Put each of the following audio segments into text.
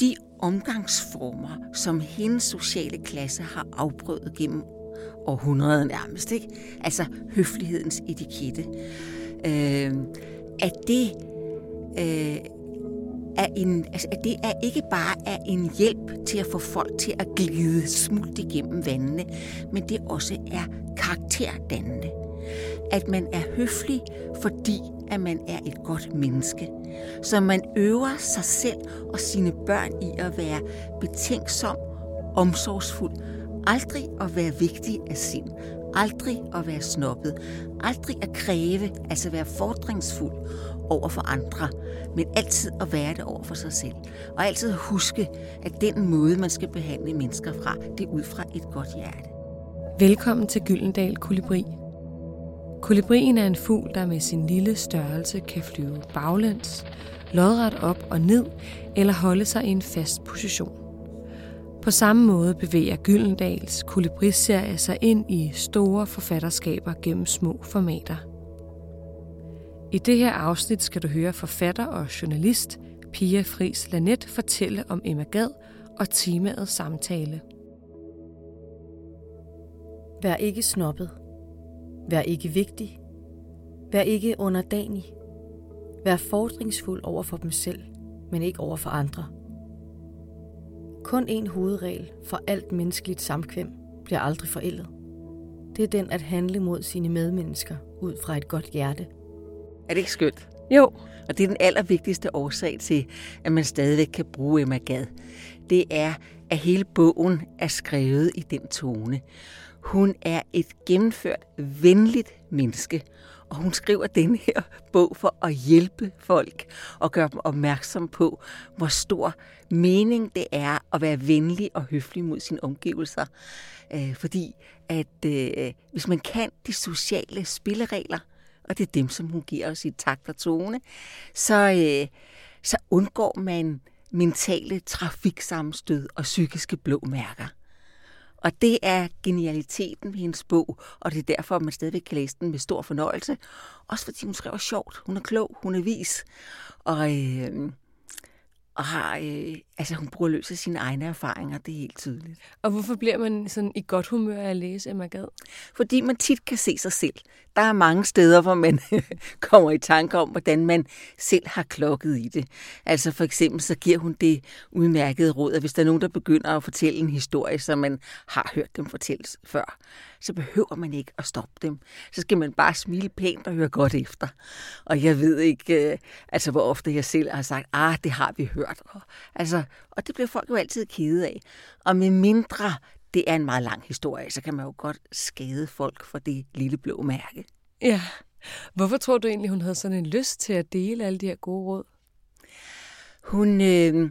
de omgangsformer, som hendes sociale klasse har afprøvet gennem århundreder nærmest, ikke? altså høflighedens etikette, øh, at det øh, er en, altså, at det er ikke bare er en hjælp til at få folk til at glide smult igennem vandene, men det også er karakterdannende. At man er høflig, fordi at man er et godt menneske. Så man øver sig selv og sine børn i at være betænksom, omsorgsfuld, aldrig at være vigtig af sind, aldrig at være snobbet, aldrig at kræve, altså være fordringsfuld over for andre, men altid at være det over for sig selv. Og altid huske, at den måde, man skal behandle mennesker fra, det er ud fra et godt hjerte. Velkommen til Gyldendal Kolibri. Kolibrien er en fugl, der med sin lille størrelse kan flyve baglæns, lodret op og ned eller holde sig i en fast position. På samme måde bevæger Gyldendals kolibriserie sig ind i store forfatterskaber gennem små formater. I det her afsnit skal du høre forfatter og journalist Pia Fris Lanet fortælle om Emma Gad og temaet samtale. Vær ikke snobbet. Vær ikke vigtig. Vær ikke underdanig. Vær fordringsfuld over for dem selv, men ikke over for andre. Kun en hovedregel for alt menneskeligt samkvem bliver aldrig forældet. Det er den at handle mod sine medmennesker ud fra et godt hjerte. Er det ikke skønt? Jo. Og det er den allervigtigste årsag til, at man stadigvæk kan bruge Emma Gad. Det er, at hele bogen er skrevet i den tone. Hun er et gennemført, venligt menneske, og hun skriver den her bog for at hjælpe folk og gøre dem opmærksom på, hvor stor mening det er at være venlig og høflig mod sine omgivelser. Øh, fordi at øh, hvis man kan de sociale spilleregler, og det er dem, som hun giver os i takt og tone, så, øh, så undgår man mentale trafiksammenstød og psykiske blå mærker. Og det er genialiteten i hendes bog, og det er derfor, at man stadigvæk kan læse den med stor fornøjelse. Også fordi hun skriver sjovt, hun er klog, hun er vis. Og, øh, og har, øh, altså hun bruger løs af sine egne erfaringer, det er helt tydeligt. Og hvorfor bliver man sådan i godt humør af at læse Emma Gad? Fordi man tit kan se sig selv. Der er mange steder, hvor man kommer i tanke om, hvordan man selv har klokket i det. Altså for eksempel, så giver hun det udmærkede råd, at hvis der er nogen, der begynder at fortælle en historie, som man har hørt dem fortælles før, så behøver man ikke at stoppe dem. Så skal man bare smile pænt og høre godt efter. Og jeg ved ikke, øh, altså hvor ofte jeg selv har sagt, ah, det har vi hørt. Og, altså, og det bliver folk jo altid kede af. Og med mindre det er en meget lang historie, så kan man jo godt skade folk for det lille blå mærke. Ja. Hvorfor tror du egentlig, hun havde sådan en lyst til at dele alle de her gode råd? Hun, øh,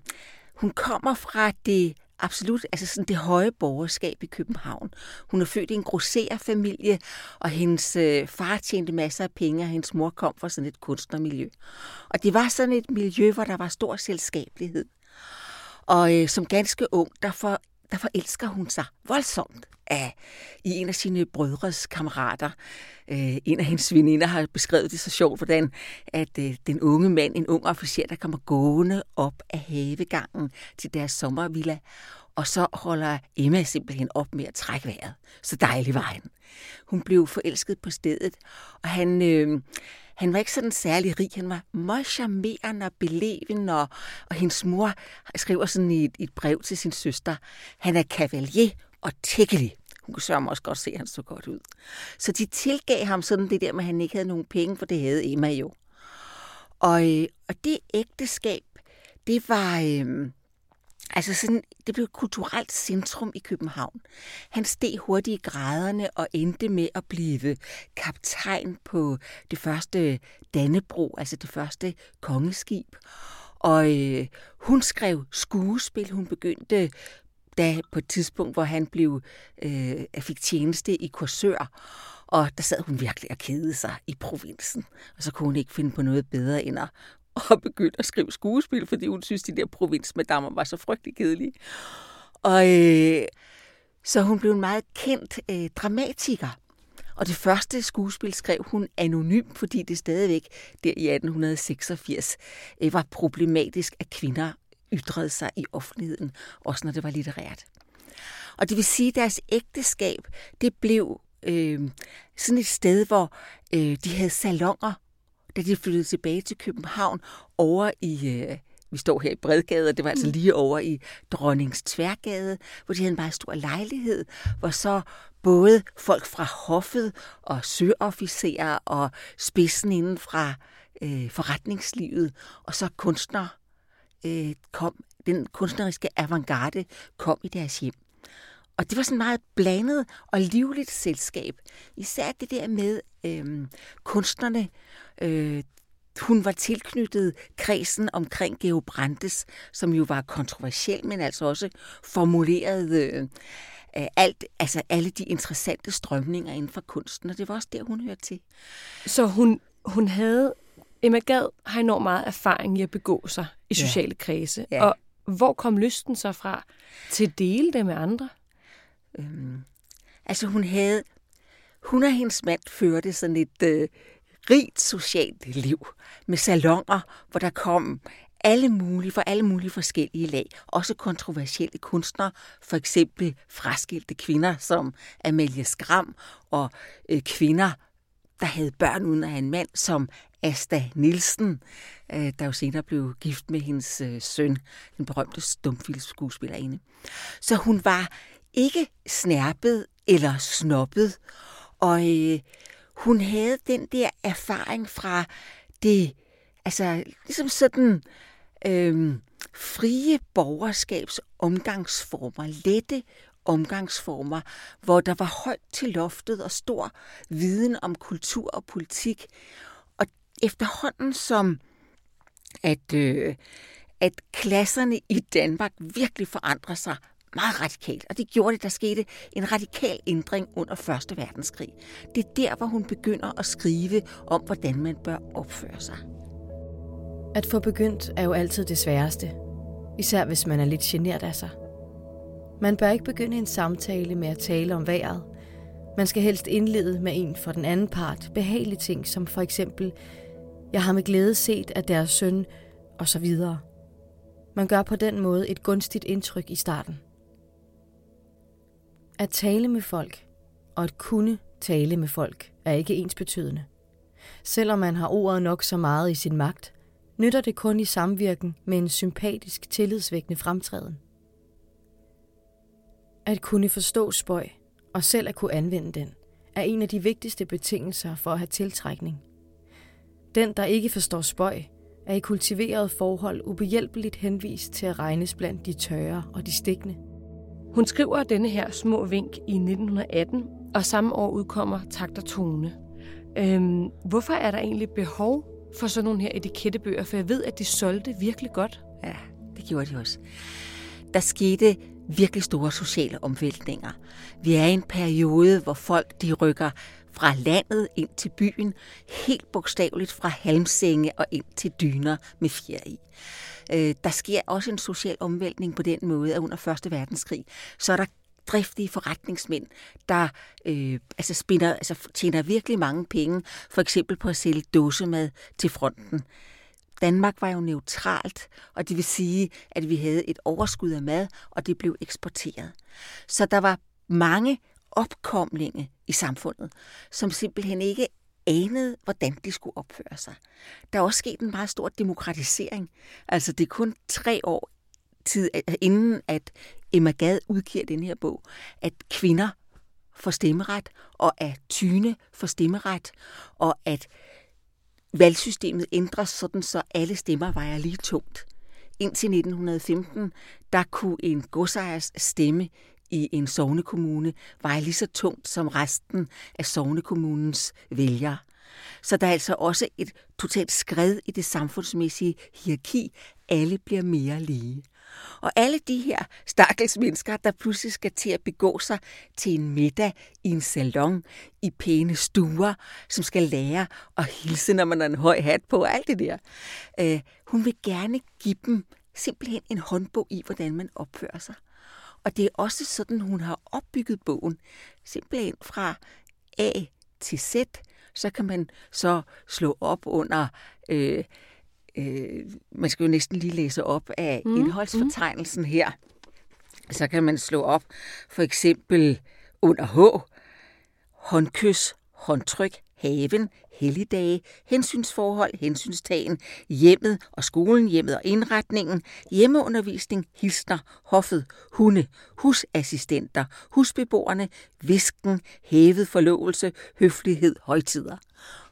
hun kommer fra det absolut altså sådan det høje borgerskab i København. Hun er født i en grosserfamilie, og hendes øh, far tjente masser af penge, og hendes mor kom fra sådan et kunstnermiljø. Og det var sådan et miljø, hvor der var stor selskabelighed. Og øh, som ganske ung, der, for, der forelsker hun sig voldsomt af, i en af sine brødres kammerater. Øh, en af hendes veninder har beskrevet det så sjovt, hvordan at øh, den unge mand, en ung officer, der kommer gående op af havegangen til deres sommervilla, og så holder Emma simpelthen op med at trække vejret. Så dejlig var han. Hun blev forelsket på stedet, og han... Øh, han var ikke sådan særlig rig. Han var meget charmerende og beleven, og, og hendes mor skriver sådan i et, et brev til sin søster, han er kavalier og tækkelig. Hun kunne sørge også godt se, at han så godt ud. Så de tilgav ham sådan det der med, at han ikke havde nogen penge, for det havde Emma jo. Og, øh, og det ægteskab, det var... Øh, Altså sådan, det blev et kulturelt centrum i København. Han steg hurtigt i graderne og endte med at blive kaptajn på det første Dannebro, altså det første kongeskib. Og øh, hun skrev skuespil. Hun begyndte da på et tidspunkt, hvor han blev øh, fik tjeneste i Korsør. Og der sad hun virkelig og kedede sig i provinsen. Og så kunne hun ikke finde på noget bedre end at og begyndte at skrive skuespil, fordi hun synes, de der provinsmadammer var så frygtelig kedelige. Og øh, så hun blev en meget kendt øh, dramatiker. Og det første skuespil skrev hun anonym, fordi det stadigvæk der i 1886 øh, var problematisk, at kvinder ytrede sig i offentligheden, også når det var litterært. Og det vil sige, at deres ægteskab, det blev øh, sådan et sted, hvor øh, de havde salonger, da de flyttede tilbage til København over i... Øh, vi står her i Bredgade, og det var altså mm. lige over i Dronnings Tværgade, hvor de havde en meget stor lejlighed, hvor så både folk fra hoffet og søofficerer og spidsen inden fra øh, forretningslivet, og så kunstnere øh, kom, den kunstneriske avantgarde kom i deres hjem. Og det var sådan meget blandet og livligt selskab. Især det der med øh, kunstnerne. Øh, hun var tilknyttet kredsen omkring Geo Brandes, som jo var kontroversiel, men altså også formulerede øh, alt, altså alle de interessante strømninger inden for kunsten, og det var også der, hun hørte til. Så hun, hun havde, Emma Gad har enormt meget erfaring i at begå sig i sociale ja. kredse, ja. og hvor kom lysten så fra til at dele det med andre? Øhm, altså hun havde, hun og hendes mand førte sådan et øh, rigt socialt liv med salonger, hvor der kom alle mulige, for alle mulige forskellige lag. Også kontroversielle kunstnere, for eksempel fraskilte kvinder som Amalie Skram, og øh, kvinder, der havde børn uden at have en mand, som Asta Nielsen, øh, der jo senere blev gift med hendes øh, søn, den berømte stumfilmskuespillerinde. Så hun var ikke snærpet eller snobbet, og øh, hun havde den der erfaring fra det, altså ligesom sådan øh, frie borgerskabs omgangsformer, lette omgangsformer, hvor der var højt til loftet og stor viden om kultur og politik. Og efterhånden som at, øh, at klasserne i Danmark virkelig forandrer sig meget radikalt, og det gjorde det, der skete en radikal ændring under 1. verdenskrig. Det er der, hvor hun begynder at skrive om, hvordan man bør opføre sig. At få begyndt er jo altid det sværeste, især hvis man er lidt genert af sig. Man bør ikke begynde en samtale med at tale om vejret. Man skal helst indlede med en for den anden part behagelige ting, som for eksempel, jeg har med glæde set, at deres søn, og så videre. Man gør på den måde et gunstigt indtryk i starten. At tale med folk og at kunne tale med folk er ikke ensbetydende. Selvom man har ordet nok så meget i sin magt, nytter det kun i samvirken med en sympatisk, tillidsvækkende fremtræden. At kunne forstå spøj og selv at kunne anvende den, er en af de vigtigste betingelser for at have tiltrækning. Den, der ikke forstår spøj, er i kultiveret forhold ubehjælpeligt henvist til at regnes blandt de tørre og de stikkende. Hun skriver denne her små vink i 1918, og samme år udkommer Takt og Tone. Øhm, hvorfor er der egentlig behov for sådan nogle her etikettebøger? For jeg ved, at de solgte virkelig godt. Ja, det gjorde de også. Der skete virkelig store sociale omvæltninger. Vi er i en periode, hvor folk de rykker fra landet ind til byen, helt bogstaveligt fra halmsenge og ind til dyner med fjer i. Øh, der sker også en social omvæltning på den måde, at under 1. verdenskrig, så er der driftige forretningsmænd, der øh, altså spinder, altså tjener virkelig mange penge, for eksempel på at sælge dåsemad til fronten. Danmark var jo neutralt, og det vil sige, at vi havde et overskud af mad, og det blev eksporteret. Så der var mange opkomlinge i samfundet, som simpelthen ikke anede, hvordan de skulle opføre sig. Der er også sket en meget stor demokratisering. Altså det er kun tre år tid, øh, øh, inden at Emma Gad udgiver den her bog, at kvinder får stemmeret, og at tyne får stemmeret, og at valgsystemet ændres sådan, så alle stemmer vejer lige tungt. Indtil 1915, der kunne en godsejers stemme i en sovnekommune vejer lige så tungt som resten af sovnekommunens vælgere. Så der er altså også et totalt skred i det samfundsmæssige hierarki. Alle bliver mere lige. Og alle de her stakkels mennesker, der pludselig skal til at begå sig til en middag i en salon, i pæne stuer, som skal lære at hilse, når man har en høj hat på, og alt det der. Øh, hun vil gerne give dem simpelthen en håndbog i, hvordan man opfører sig. Og det er også sådan, hun har opbygget bogen, simpelthen fra A til Z, så kan man så slå op under øh, øh, man skal jo næsten lige læse op af mm. indholdsfortegnelsen her. Så kan man slå op for eksempel under H, håndkys, håndtryk, haven, helligdage, hensynsforhold, hensynstagen, hjemmet og skolen, hjemmet og indretningen, hjemmeundervisning, hilsner, hoffet, hunde, husassistenter, husbeboerne, visken, hævet forlovelse, høflighed, højtider.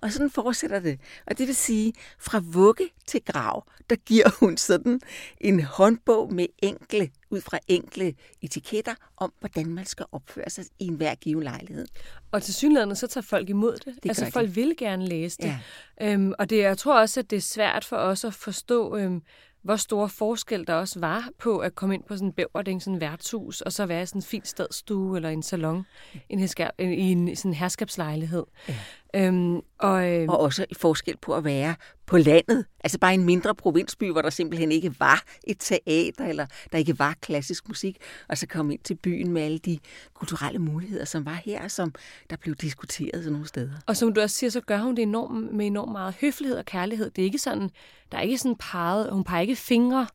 Og sådan fortsætter det. Og det vil sige, fra vugge til grav, der giver hun sådan en håndbog med enkle, ud fra enkle etiketter om, hvordan man skal opføre sig i enhver given lejlighed. Og til synligheden, så tager folk imod det. det altså folk de. vil gerne læse det. Ja. Øhm, og det, jeg tror også, at det er svært for os at forstå, øhm, hvor stor forskel der også var på at komme ind på sådan en bæverding, sådan en værtshus, og så være i sådan en fin stadstue eller en salon en herskab, i en sådan herskabslejlighed. Ja. Øhm, og, øh, og også forskel på at være på landet. Altså bare en mindre provinsby, hvor der simpelthen ikke var et teater, eller der ikke var klassisk musik, og så komme ind til byen med alle de kulturelle muligheder, som var her, som der blev diskuteret sådan nogle steder. Og som du også siger, så gør hun det enormt, med enormt meget høflighed og kærlighed. Det er ikke sådan, der er ikke sådan peget, hun peger ikke fingre,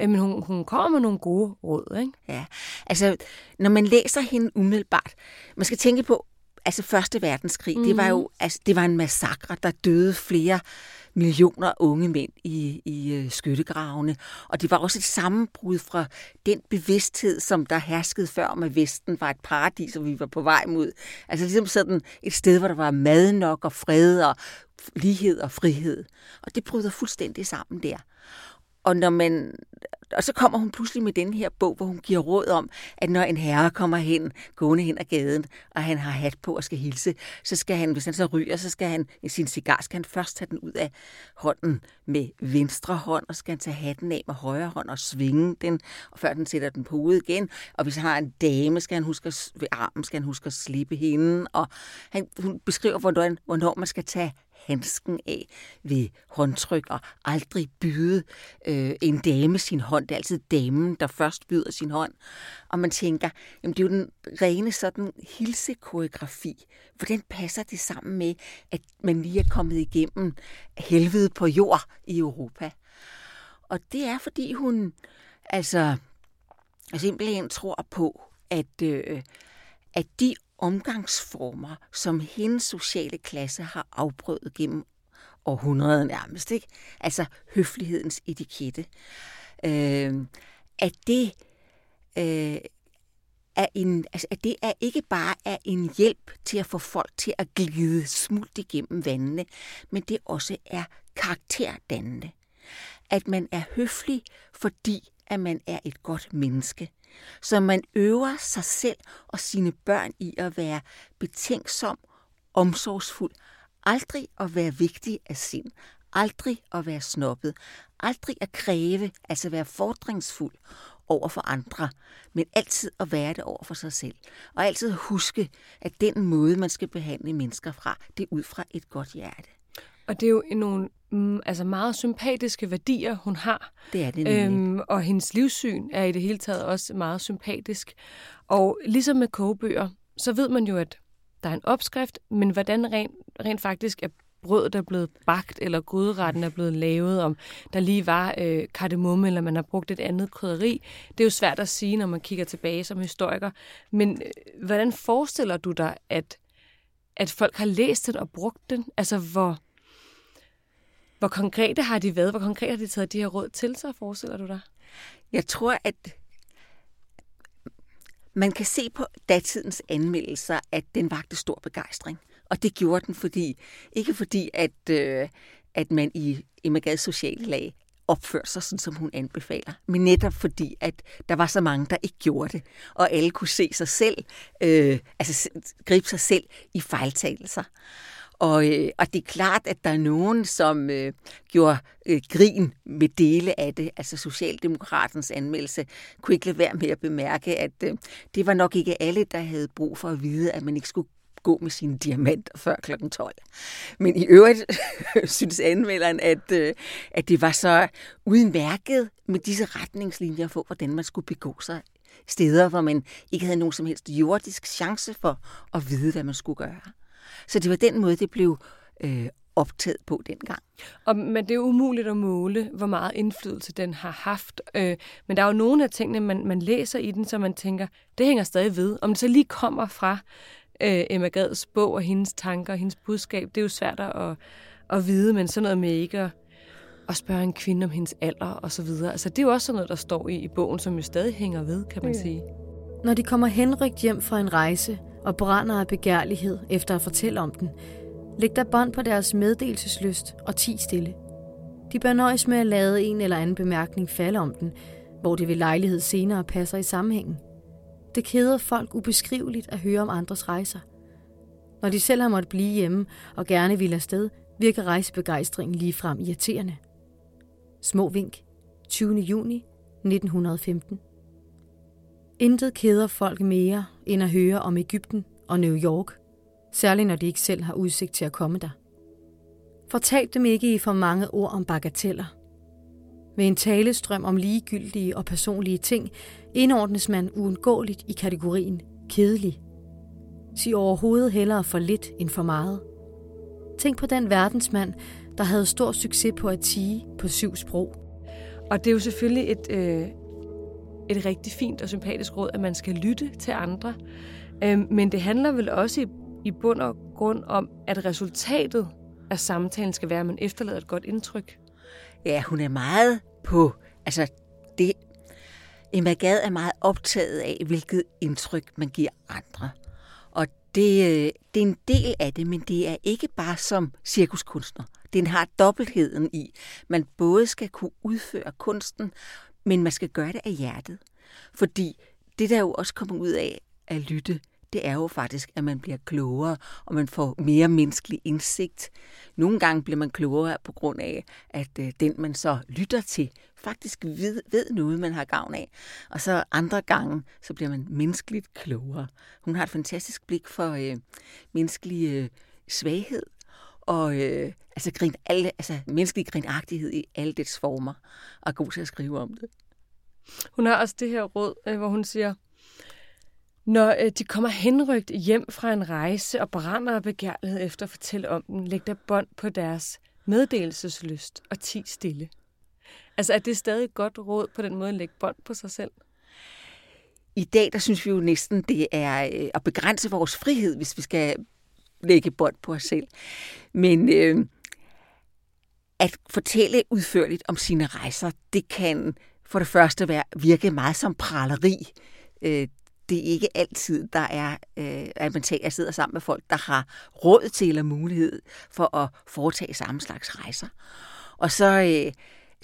øh, men hun, hun kommer med nogle gode råd. Ikke? Ja, altså når man læser hende umiddelbart, man skal tænke på, altså Første Verdenskrig, mm. det var jo mhm. altså, det var en massakre, der døde flere millioner unge mænd i, i øh, skyttegravene. Og det var også et sammenbrud fra den bevidsthed, som der herskede før om, at Vesten var et paradis, og vi var på vej mod. Altså ligesom sådan et sted, hvor der var mad nok og fred og lighed og frihed. Og det bryder fuldstændig sammen der. Og når man og så kommer hun pludselig med den her bog, hvor hun giver råd om, at når en herre kommer hen, gående hen ad gaden, og han har hat på og skal hilse, så skal han, hvis han så ryger, så skal han, i sin cigar, skal han først tage den ud af hånden med venstre hånd, og skal han tage hatten af med højre hånd og svinge den, og før den sætter den på hovedet igen. Og hvis han har en dame, skal han huske at, ved armen, skal han huske at slippe hende. Og han, hun beskriver, hvordan, hvornår man skal tage handsken af ved håndtryk og aldrig byde øh, en dame sin hånd. Det er altid damen, der først byder sin hånd. Og man tænker, jamen det er jo den rene sådan hilsekoreografi. Hvordan passer det sammen med, at man lige er kommet igennem helvede på jord i Europa? Og det er, fordi hun altså simpelthen tror på, at, øh, at de omgangsformer, som hendes sociale klasse har afprøvet gennem århundreder nærmest, ikke? altså høflighedens etikette, øh, at det øh, er en, altså, at det er ikke bare er en hjælp til at få folk til at glide smult igennem vandene, men det også er karakterdannende. At man er høflig, fordi at man er et godt menneske. Så man øver sig selv og sine børn i at være betænksom, omsorgsfuld, aldrig at være vigtig af sind, aldrig at være snobbet, aldrig at kræve, altså være fordringsfuld over for andre, men altid at være det over for sig selv. Og altid huske, at den måde, man skal behandle mennesker fra, det er ud fra et godt hjerte. Og det er jo nogle mm, altså meget sympatiske værdier, hun har. Det er det øhm, Og hendes livssyn er i det hele taget også meget sympatisk. Og ligesom med kogebøger, så ved man jo, at der er en opskrift, men hvordan rent, rent faktisk er brødet er blevet bagt, eller gryderetten er blevet lavet, om der lige var øh, kardemomme, eller man har brugt et andet krydderi. Det er jo svært at sige, når man kigger tilbage som historiker. Men øh, hvordan forestiller du dig, at, at folk har læst den og brugt den? Altså, hvor, hvor konkrete har de været? Hvor konkret har de taget de her råd til sig, forestiller du dig? Jeg tror, at man kan se på datidens anmeldelser, at den vagte stor begejstring. Og det gjorde den, fordi ikke fordi, at, øh, at man i Emma sociale lag opførte sig sådan, som hun anbefaler, men netop fordi, at der var så mange, der ikke gjorde det, og alle kunne se sig selv, øh, altså gribe sig selv i fejltagelser. Og, øh, og det er klart, at der er nogen, som øh, gjorde øh, grin med dele af det. Altså Socialdemokratens anmeldelse kunne ikke lade være med at bemærke, at øh, det var nok ikke alle, der havde brug for at vide, at man ikke skulle gå med sine diamanter før kl. 12. Men i øvrigt synes anmelderen, at, øh, at det var så udmærket med disse retningslinjer for, hvordan man skulle begå sig steder, hvor man ikke havde nogen som helst jordisk chance for at vide, hvad man skulle gøre. Så det var den måde, det blev øh, optaget på dengang. Og, men det er umuligt at måle, hvor meget indflydelse den har haft. Øh, men der er jo nogle af tingene, man, man læser i den, så man tænker, det hænger stadig ved. Om det så lige kommer fra øh, Emma Gads bog og hendes tanker og hendes budskab, det er jo svært at, at vide, men sådan noget med ikke at, at spørge en kvinde om hendes alder og så videre. Altså, det er jo også sådan noget, der står i, i bogen, som jo stadig hænger ved, kan man ja. sige. Når de kommer henrygt hjem fra en rejse og brænder af begærlighed efter at fortælle om den, Læg der bånd på deres meddelelseslyst og ti stille. De bør nøjes med at lade en eller anden bemærkning falde om den, hvor det ved lejlighed senere passer i sammenhængen. Det keder folk ubeskriveligt at høre om andres rejser. Når de selv har måttet blive hjemme og gerne vil afsted, virker rejsebegejstringen lige frem irriterende. Små vink. 20. juni 1915. Intet keder folk mere end at høre om Ægypten og New York – særligt når de ikke selv har udsigt til at komme der. Fortal dem ikke i for mange ord om bagateller. Med en talestrøm om ligegyldige og personlige ting indordnes man uundgåeligt i kategorien kedelig. Sig overhovedet hellere for lidt end for meget. Tænk på den verdensmand, der havde stor succes på at tige på syv sprog. Og det er jo selvfølgelig et, øh, et rigtig fint og sympatisk råd, at man skal lytte til andre. Øhm, men det handler vel også i i bund og grund om, at resultatet af samtalen skal være, at man efterlader et godt indtryk. Ja, hun er meget på, altså det, Emma Gad er meget optaget af, hvilket indtryk man giver andre. Og det, øh, det er en del af det, men det er ikke bare som cirkuskunstner. Den har dobbeltheden i. Man både skal kunne udføre kunsten, men man skal gøre det af hjertet. Fordi det der jo også kommer ud af at lytte, det er jo faktisk, at man bliver klogere, og man får mere menneskelig indsigt. Nogle gange bliver man klogere på grund af, at øh, den, man så lytter til, faktisk ved, ved noget, man har gavn af. Og så andre gange, så bliver man menneskeligt klogere. Hun har et fantastisk blik for øh, menneskelig øh, svaghed, og øh, altså, grin, alle, altså menneskelig grinagtighed i alle dets former, og er god til at skrive om det. Hun har også det her råd, øh, hvor hun siger, når øh, de kommer henrygt hjem fra en rejse og brænder af begærlighed efter at fortælle om den, læg der bånd på deres meddelelseslyst og ti stille. Altså er det stadig et godt råd på den måde at lægge bånd på sig selv? I dag, der synes vi jo næsten, det er øh, at begrænse vores frihed, hvis vi skal lægge bånd på os selv. Men øh, at fortælle udførligt om sine rejser, det kan for det første være, virke meget som praleri. Øh, det er ikke altid, der er, øh, at man tager, sidder sammen med folk, der har råd til eller mulighed for at foretage samme slags rejser. Og så øh,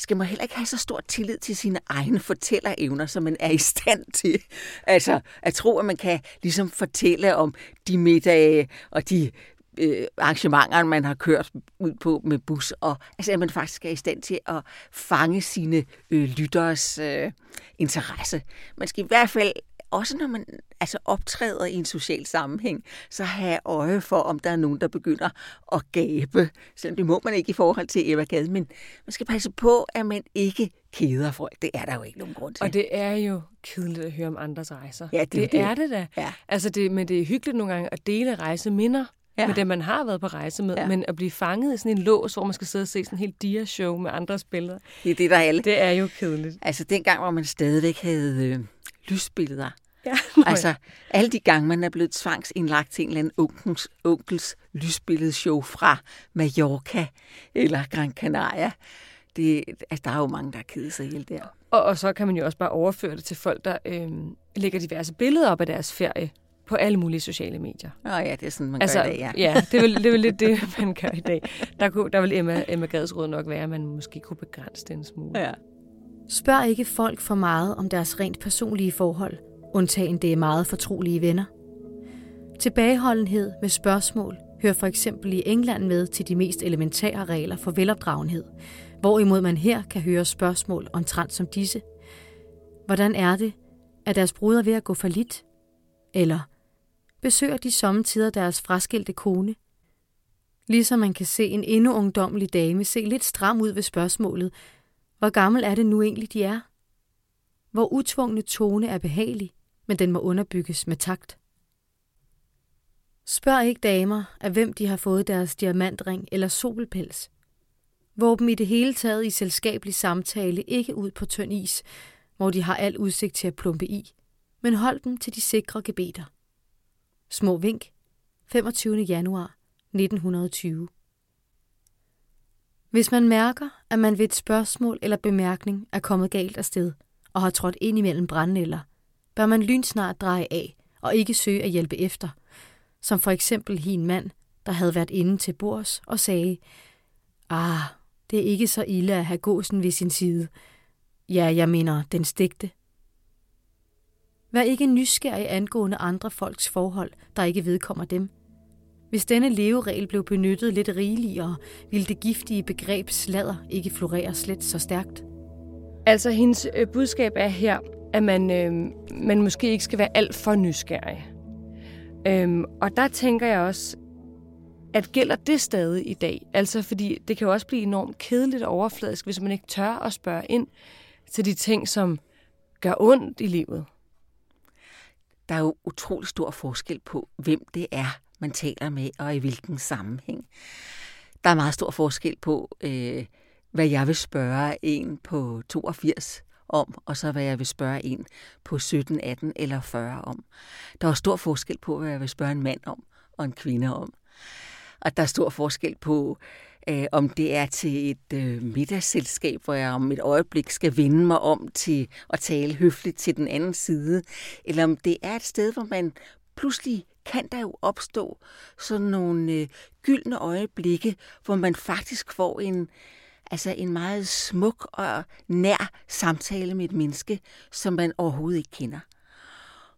skal man heller ikke have så stor tillid til sine egne fortællerevner, som man er i stand til. Altså at tro, at man kan ligesom fortælle om de middage og de øh, arrangementer, man har kørt ud på med bus, og altså, at man faktisk er i stand til at fange sine øh, lytteres øh, interesse. Man skal i hvert fald også når man altså optræder i en social sammenhæng, så have øje for, om der er nogen, der begynder at gabe. Selvom det må man ikke i forhold til Eva Gade, men man skal passe på, at man ikke keder folk. Det er der jo ikke nogen grund til. Og det er jo kedeligt at høre om andres rejser. Ja, det, det, det er det da. Ja. Altså det, men det er hyggeligt nogle gange at dele rejseminder ja. med dem, man har været på rejse med, ja. men at blive fanget i sådan en lås, hvor man skal sidde og se sådan en helt dia-show med andres billeder. Det er det, der er alle. Det er jo kedeligt. Altså dengang, hvor man stadigvæk havde øh, lysbilleder, Ja, altså, alle de gange, man er blevet tvangsindlagt til en eller anden onkels, onkels lysbilledshow fra Mallorca eller Gran Canaria. Det, altså, der er jo mange, der har kedet sig ihjel der. Og, og så kan man jo også bare overføre det til folk, der øh, lægger diverse billeder op af deres ferie på alle mulige sociale medier. Åh oh ja, det er sådan, man altså, gør i dag, ja. ja, det er, vel, det er vel lidt det, man gør i dag. Der, kunne, der vil Emma, Emma Gads råd nok være, at man måske kunne begrænse den smule. Ja. Spørg ikke folk for meget om deres rent personlige forhold – undtagen det er meget fortrolige venner. Tilbageholdenhed med spørgsmål hører for eksempel i England med til de mest elementære regler for velopdragenhed, hvorimod man her kan høre spørgsmål omtrent som disse. Hvordan er det? at deres bruder ved at gå for lidt? Eller besøger de sommetider deres fraskilte kone? Ligesom man kan se en endnu ungdommelig dame se lidt stram ud ved spørgsmålet, hvor gammel er det nu egentlig, de er? Hvor utvungne tone er behagelig, men den må underbygges med takt. Spørg ikke damer, af hvem de har fået deres diamantring eller solpels. Våg dem i det hele taget i selskabelig samtale ikke ud på tynd is, hvor de har al udsigt til at plumpe i, men hold dem til de sikre gebeter. Små vink, 25. januar 1920. Hvis man mærker, at man ved et spørgsmål eller bemærkning er kommet galt afsted og har trådt ind imellem brændenælder, bør man lynsnart dreje af og ikke søge at hjælpe efter, som for eksempel hin mand, der havde været inde til bords og sagde, Ah, det er ikke så ille at have gåsen ved sin side. Ja, jeg mener, den stigte. Vær ikke nysgerrig angående andre folks forhold, der ikke vedkommer dem. Hvis denne leveregel blev benyttet lidt rigeligere, ville det giftige begreb sladder ikke florere slet så stærkt. Altså, hendes øh, budskab er her, at man, øh, man måske ikke skal være alt for nysgerrig. Øhm, og der tænker jeg også, at gælder det stadig i dag? Altså, fordi det kan jo også blive enormt kedeligt og overfladisk, hvis man ikke tør at spørge ind til de ting, som gør ondt i livet. Der er jo utrolig stor forskel på, hvem det er, man taler med, og i hvilken sammenhæng. Der er meget stor forskel på, øh, hvad jeg vil spørge en på 82 om, og så hvad jeg vil spørge en på 17, 18 eller 40 om. Der er stor forskel på, hvad jeg vil spørge en mand om, og en kvinde om. Og der er stor forskel på, øh, om det er til et øh, middagsselskab, hvor jeg om et øjeblik skal vende mig om til at tale høfligt til den anden side, eller om det er et sted, hvor man pludselig kan der jo opstå sådan nogle øh, gyldne øjeblikke, hvor man faktisk får en, altså en meget smuk og nær samtale med et menneske, som man overhovedet ikke kender.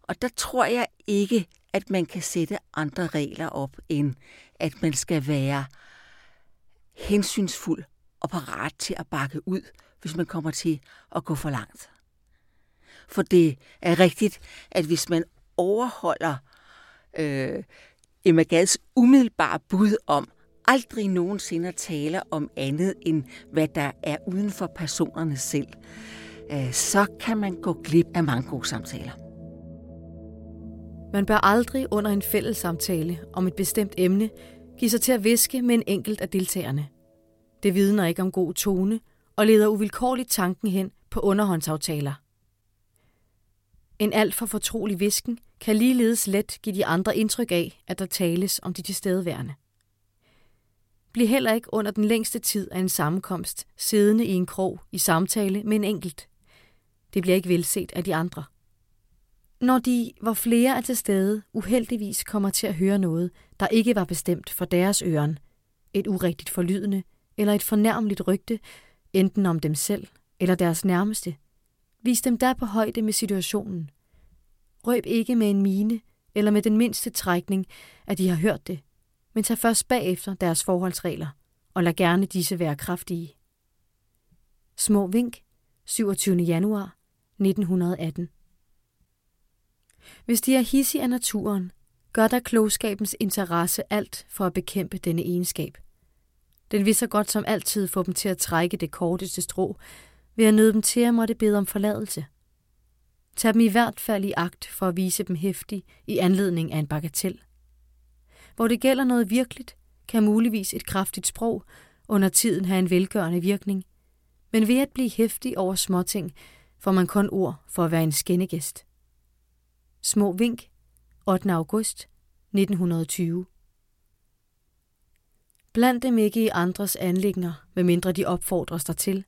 Og der tror jeg ikke, at man kan sætte andre regler op, end at man skal være hensynsfuld og parat til at bakke ud, hvis man kommer til at gå for langt. For det er rigtigt, at hvis man overholder øh, Emma Gads umiddelbare bud om aldrig nogensinde at tale om andet end hvad der er uden for personerne selv, øh, så kan man gå glip af mange gode samtaler. Man bør aldrig under en fælles samtale om et bestemt emne give sig til at viske med en enkelt af deltagerne. Det vidner ikke om god tone og leder uvilkårligt tanken hen på underhåndsaftaler. En alt for fortrolig visken kan ligeledes let give de andre indtryk af, at der tales om de tilstedeværende. Bliv heller ikke under den længste tid af en sammenkomst siddende i en krog i samtale med en enkelt. Det bliver ikke velset af de andre. Når de, hvor flere er til stede, uheldigvis kommer til at høre noget, der ikke var bestemt for deres øren, et urigtigt forlydende eller et fornærmeligt rygte, enten om dem selv eller deres nærmeste, vis dem da på højde med situationen. Røb ikke med en mine eller med den mindste trækning, at de har hørt det, men tag først bagefter deres forholdsregler, og lad gerne disse være kraftige. Små vink, 27. januar 1918 Hvis de er hissige af naturen, gør der klogskabens interesse alt for at bekæmpe denne egenskab. Den vil så godt som altid få dem til at trække det korteste strå, ved at nøde dem til at måtte bede om forladelse. Tag dem i hvert fald i agt for at vise dem hæftig i anledning af en bagatel. Hvor det gælder noget virkeligt, kan muligvis et kraftigt sprog under tiden have en velgørende virkning, men ved at blive hæftig over småting, får man kun ord for at være en skændegæst. Små vink, 8. august 1920 Bland dem ikke i andres anlægner, medmindre de opfordres til.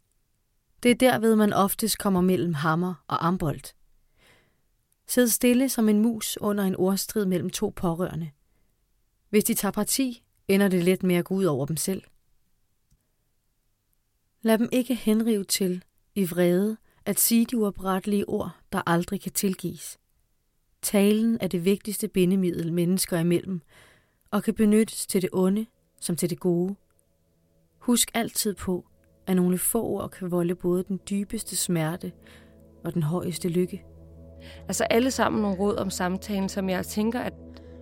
Det er derved, man oftest kommer mellem hammer og ambolt. Sid stille som en mus under en ordstrid mellem to pårørende. Hvis de tager parti, ender det let med at gå ud over dem selv. Lad dem ikke henrive til, i vrede, at sige de uoprettelige ord, der aldrig kan tilgives. Talen er det vigtigste bindemiddel mennesker imellem, og kan benyttes til det onde som til det gode. Husk altid på, at nogle få ord kan volde både den dybeste smerte og den højeste lykke. Altså alle sammen nogle råd om samtalen, som jeg tænker, at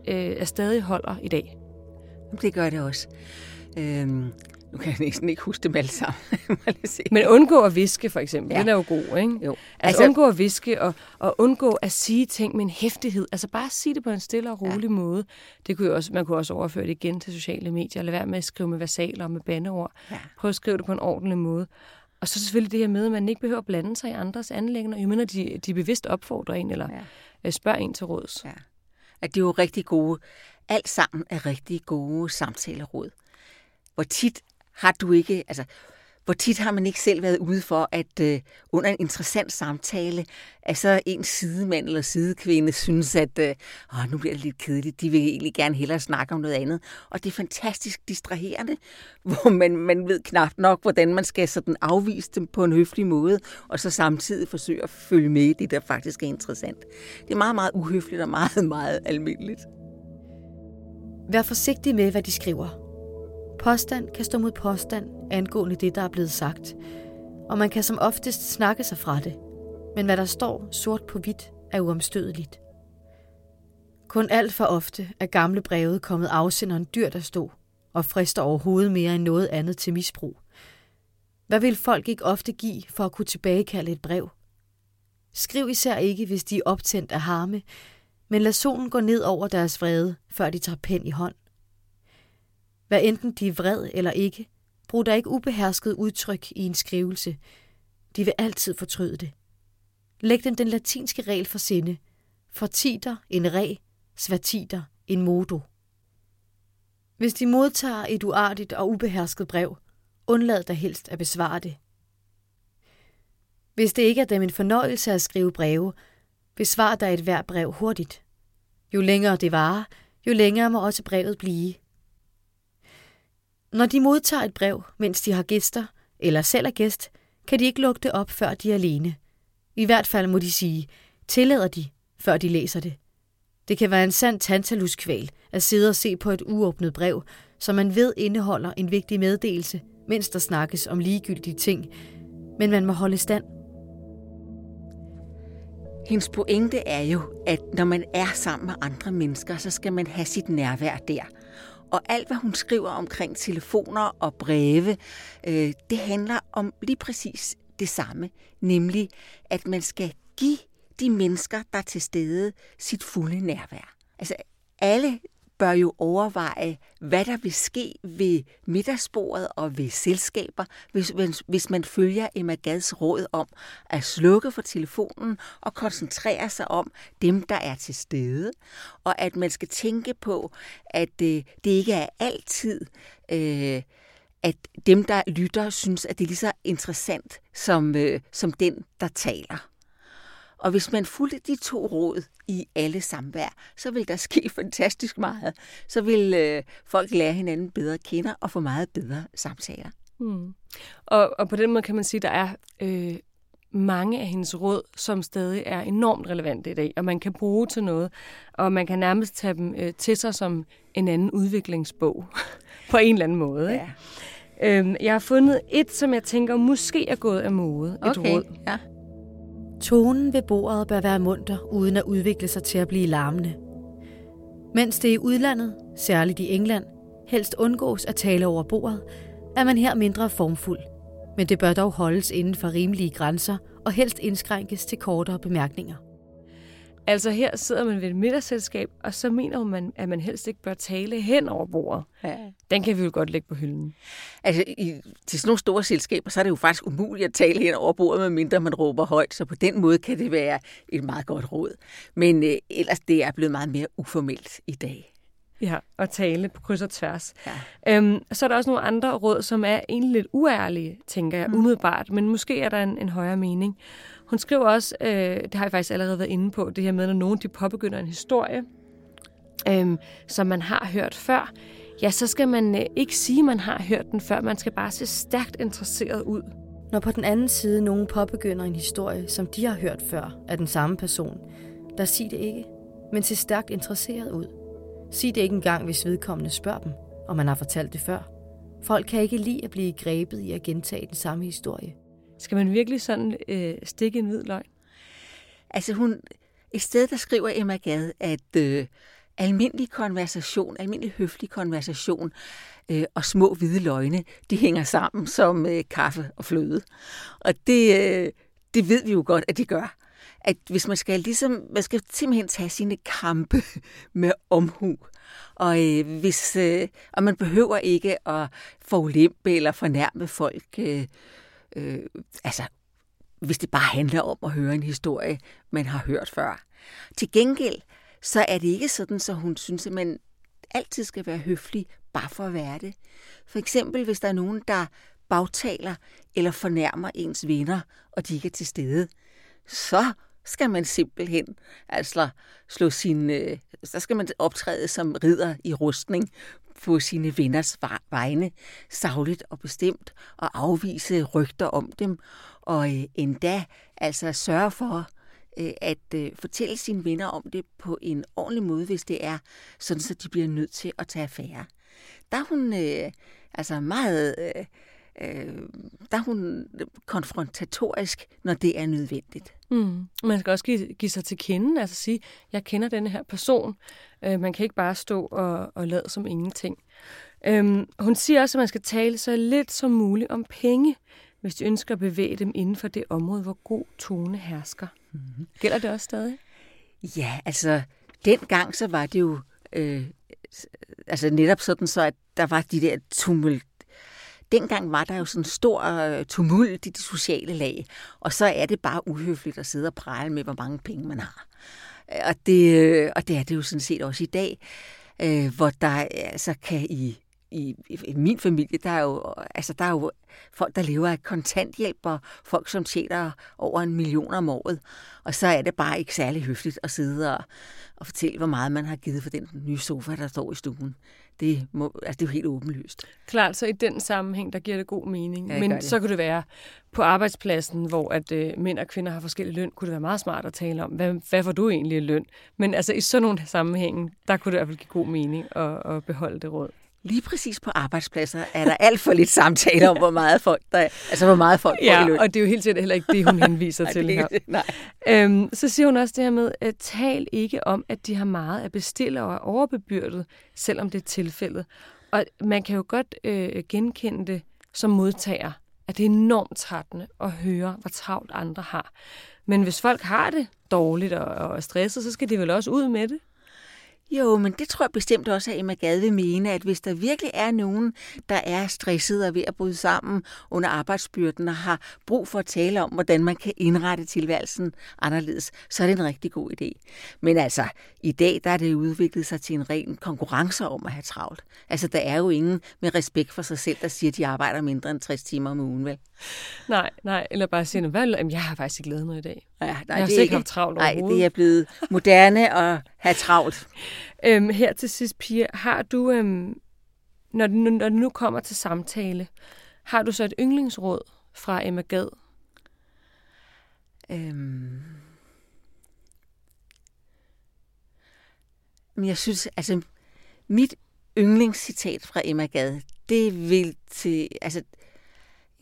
øh, er stadig holder i dag. Det gør det også. Øhm, Nu kan jeg næsten ikke huske dem alle sammen. Men undgå at viske, for eksempel. Ja. Den er jo god, ikke? Jo. Altså, altså undgå at viske og, og undgå at sige ting med en hæftighed. Altså bare sige det på en stille og rolig ja. måde. Det kunne jo også, man kunne også overføre det igen til sociale medier. Lad være med at skrive med versaler og med bandeord. Ja. Prøv at skrive det på en ordentlig måde. Og så selvfølgelig det her med, at man ikke behøver at blande sig i andres anlæggende. Jo mindre de, de bevidst opfordrer en, eller ja. spørger en til råds. Ja. At det er jo rigtig gode, alt sammen er rigtig gode samtaleråd. Hvor tit har du ikke, altså, hvor tit har man ikke selv været ude for, at øh, under en interessant samtale, at så en sidemand eller sidekvinde synes, at øh, åh, nu bliver det lidt kedeligt, de vil egentlig gerne hellere snakke om noget andet. Og det er fantastisk distraherende, hvor man, man ved knap nok, hvordan man skal sådan afvise dem på en høflig måde, og så samtidig forsøge at følge med i det, der faktisk er interessant. Det er meget, meget uhøfligt og meget, meget almindeligt. Vær forsigtig med, hvad de skriver. Påstand kan stå mod påstand angående det, der er blevet sagt, og man kan som oftest snakke sig fra det. Men hvad der står sort på hvidt, er uomstødeligt. Kun alt for ofte er gamle brevet kommet afsenderen dyr, der stod, og frister overhovedet mere end noget andet til misbrug. Hvad vil folk ikke ofte give for at kunne tilbagekalde et brev? Skriv især ikke, hvis de er optændt af harme, men lad solen gå ned over deres vrede, før de tager pen i hånd. Hvad enten de er vred eller ikke, brug da ikke ubehersket udtryk i en skrivelse. De vil altid fortryde det. Læg dem den latinske regel for sinde. Fortiter en re, svatiter en modo. Hvis de modtager et uartigt og ubehersket brev, undlad da helst at besvare det. Hvis det ikke er dem en fornøjelse at skrive breve, besvar da et hver brev hurtigt. Jo længere det varer, jo længere må også brevet blive. Når de modtager et brev, mens de har gæster, eller selv er gæst, kan de ikke lukke det op, før de er alene. I hvert fald må de sige, tillader de, før de læser det. Det kan være en sand tantaluskval at sidde og se på et uåbnet brev, som man ved indeholder en vigtig meddelelse, mens der snakkes om ligegyldige ting, men man må holde stand. Hendes pointe er jo, at når man er sammen med andre mennesker, så skal man have sit nærvær der. Og alt, hvad hun skriver omkring telefoner og breve, øh, det handler om lige præcis det samme, nemlig at man skal give de mennesker, der er til stede, sit fulde nærvær. Altså alle bør jo overveje, hvad der vil ske ved middagsbordet og ved selskaber, hvis, hvis man følger Emma Gads råd om at slukke for telefonen og koncentrere sig om dem, der er til stede, og at man skal tænke på, at øh, det ikke er altid, øh, at dem, der lytter, synes, at det er lige så interessant som, øh, som den, der taler. Og hvis man fulgte de to råd i alle samvær, så vil der ske fantastisk meget. Så vil øh, folk lære hinanden bedre at kende og få meget bedre samtaler. Mm. Og, og på den måde kan man sige, at der er øh, mange af hendes råd, som stadig er enormt relevante i dag, og man kan bruge til noget, og man kan nærmest tage dem øh, til sig som en anden udviklingsbog på en eller anden måde. Ikke? Ja. Øhm, jeg har fundet et, som jeg tænker måske er gået af mode. Et okay. råd. Ja. Tonen ved bordet bør være munter, uden at udvikle sig til at blive larmende. Mens det i udlandet, særligt i England, helst undgås at tale over bordet, er man her mindre formfuld. Men det bør dog holdes inden for rimelige grænser og helst indskrænkes til kortere bemærkninger. Altså her sidder man ved et middagsselskab, og så mener man, at man helst ikke bør tale hen over bordet. Ja. Den kan vi jo godt lægge på hylden. Altså i, til sådan nogle store selskaber, så er det jo faktisk umuligt at tale hen over bordet, medmindre man råber højt. Så på den måde kan det være et meget godt råd. Men øh, ellers det er blevet meget mere uformelt i dag. Ja, og tale på kryds og tværs. Ja. Øhm, så er der også nogle andre råd, som er egentlig lidt uærlige, tænker jeg, mm. umiddelbart, men måske er der en, en højere mening. Hun skriver også, øh, det har jeg faktisk allerede været inde på, det her med, når nogen de påbegynder en historie, øh, som man har hørt før, ja, så skal man øh, ikke sige, at man har hørt den før. Man skal bare se stærkt interesseret ud. Når på den anden side nogen påbegynder en historie, som de har hørt før af den samme person, der sig det ikke, men se stærkt interesseret ud. Sig det ikke engang, hvis vedkommende spørger dem, om man har fortalt det før. Folk kan ikke lide at blive grebet i at gentage den samme historie. Skal man virkelig sådan øh, stikke en hvid løgn? Altså hun, et sted der skriver Emma Gade, at, øh, almindelig konversation, almindelig høflig konversation øh, og små hvide løgne, de hænger sammen som øh, kaffe og fløde. Og det, øh, det ved vi jo godt, at de gør. At hvis man skal ligesom, man skal simpelthen tage sine kampe med omhu. Og, øh, hvis, øh, og man behøver ikke at forulempe eller fornærme folk. Øh, øh, altså, hvis det bare handler om at høre en historie, man har hørt før. Til gengæld, så er det ikke sådan, så hun synes, at man altid skal være høflig, bare for at være det. For eksempel, hvis der er nogen, der bagtaler eller fornærmer ens venner, og de ikke er til stede, så skal man simpelthen altså slå sin, øh, så skal man optræde som ridder i rustning på sine venners vegne, savligt og bestemt, og afvise rygter om dem, og øh, endda altså sørge for øh, at øh, fortælle sine venner om det på en ordentlig måde, hvis det er sådan, så de bliver nødt til at tage affære. Der er hun øh, altså meget... Øh, øh, der er hun konfrontatorisk, når det er nødvendigt. Mm. Man skal også give, give sig til kende, altså sige, jeg kender denne her person. Øh, man kan ikke bare stå og, og lade som ingenting. Øhm, hun siger også, at man skal tale så lidt som muligt om penge, hvis de ønsker at bevæge dem inden for det område, hvor god tone hersker. Mm-hmm. Gælder det også stadig? Ja, altså dengang så var det jo øh, altså netop sådan så, at der var de der tumult dengang var der jo sådan en stor øh, tumult i de sociale lag, og så er det bare uhøfligt at sidde og prale med, hvor mange penge man har. Øh, og det, øh, og det er det jo sådan set også i dag, øh, hvor der altså kan i, i, i min familie, der er jo, altså der er jo folk, der lever af kontanthjælp, og folk, som tjener over en million om året. Og så er det bare ikke særlig høfligt at sidde og, og fortælle, hvor meget man har givet for den nye sofa, der står i stuen. Det, må, altså det er jo helt åbenlyst. Klart, så i den sammenhæng, der giver det god mening. Ja, Men så kunne det være på arbejdspladsen, hvor at øh, mænd og kvinder har forskellige løn, kunne det være meget smart at tale om, hvad, hvad får du egentlig i løn? Men altså i sådan nogle sammenhænge, der kunne det i hvert fald give god mening at, at beholde det råd lige præcis på arbejdspladser er der alt for lidt samtale om, hvor meget folk, der, altså hvor meget folk ja, får i løn. og det er jo helt sikkert heller ikke det, hun henviser til her. Nej. Øhm, så siger hun også det her med, at tal ikke om, at de har meget at bestille og er overbebyrdet, selvom det er tilfældet. Og man kan jo godt øh, genkende det som modtager, at det er enormt trættende at høre, hvor travlt andre har. Men hvis folk har det dårligt og, og er stresset, så skal de vel også ud med det? Jo, men det tror jeg bestemt også, at Emma Gade vil mene, at hvis der virkelig er nogen, der er stresset og ved at bryde sammen under arbejdsbyrden og har brug for at tale om, hvordan man kan indrette tilværelsen anderledes, så er det en rigtig god idé. Men altså, i dag der er det udviklet sig til en ren konkurrence om at have travlt. Altså, der er jo ingen med respekt for sig selv, der siger, at de arbejder mindre end 60 timer om ugen, vel? Nej, nej, eller bare siger, at jeg har faktisk ikke lavet noget i dag. Ja, nej, jeg har det er ikke haft travlt Nej, det er blevet moderne og have travlt. øhm, her til sidst, Pia, har du, øhm, når, det, når det nu kommer til samtale, har du så et yndlingsråd fra Emma Gad? Øhm... Men jeg synes, altså, mit yndlingscitat fra Emma Gad, det vil til, altså,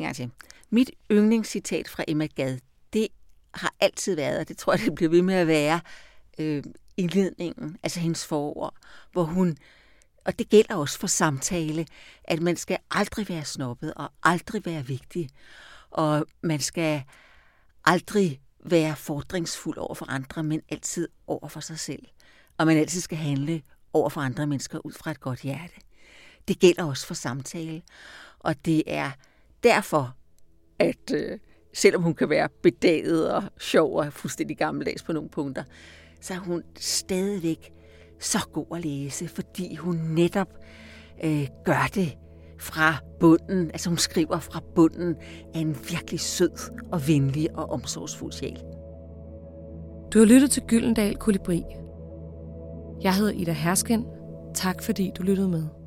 en til. Mit yndlingscitat fra Emma Gad, det har altid været, og det tror jeg, det bliver ved med at være, øh, indledningen, altså hendes forord, hvor hun, og det gælder også for samtale, at man skal aldrig være snobbet og aldrig være vigtig, og man skal aldrig være fordringsfuld over for andre, men altid over for sig selv. Og man altid skal handle over for andre mennesker ud fra et godt hjerte. Det gælder også for samtale, og det er derfor, at øh, selvom hun kan være bedaget og sjov og fuldstændig gammeldags på nogle punkter, så er hun stadigvæk så god at læse, fordi hun netop øh, gør det fra bunden, altså hun skriver fra bunden af en virkelig sød og venlig og omsorgsfuld sjæl. Du har lyttet til Gyldendal Kolibri. Jeg hedder Ida Hersken. Tak fordi du lyttede med.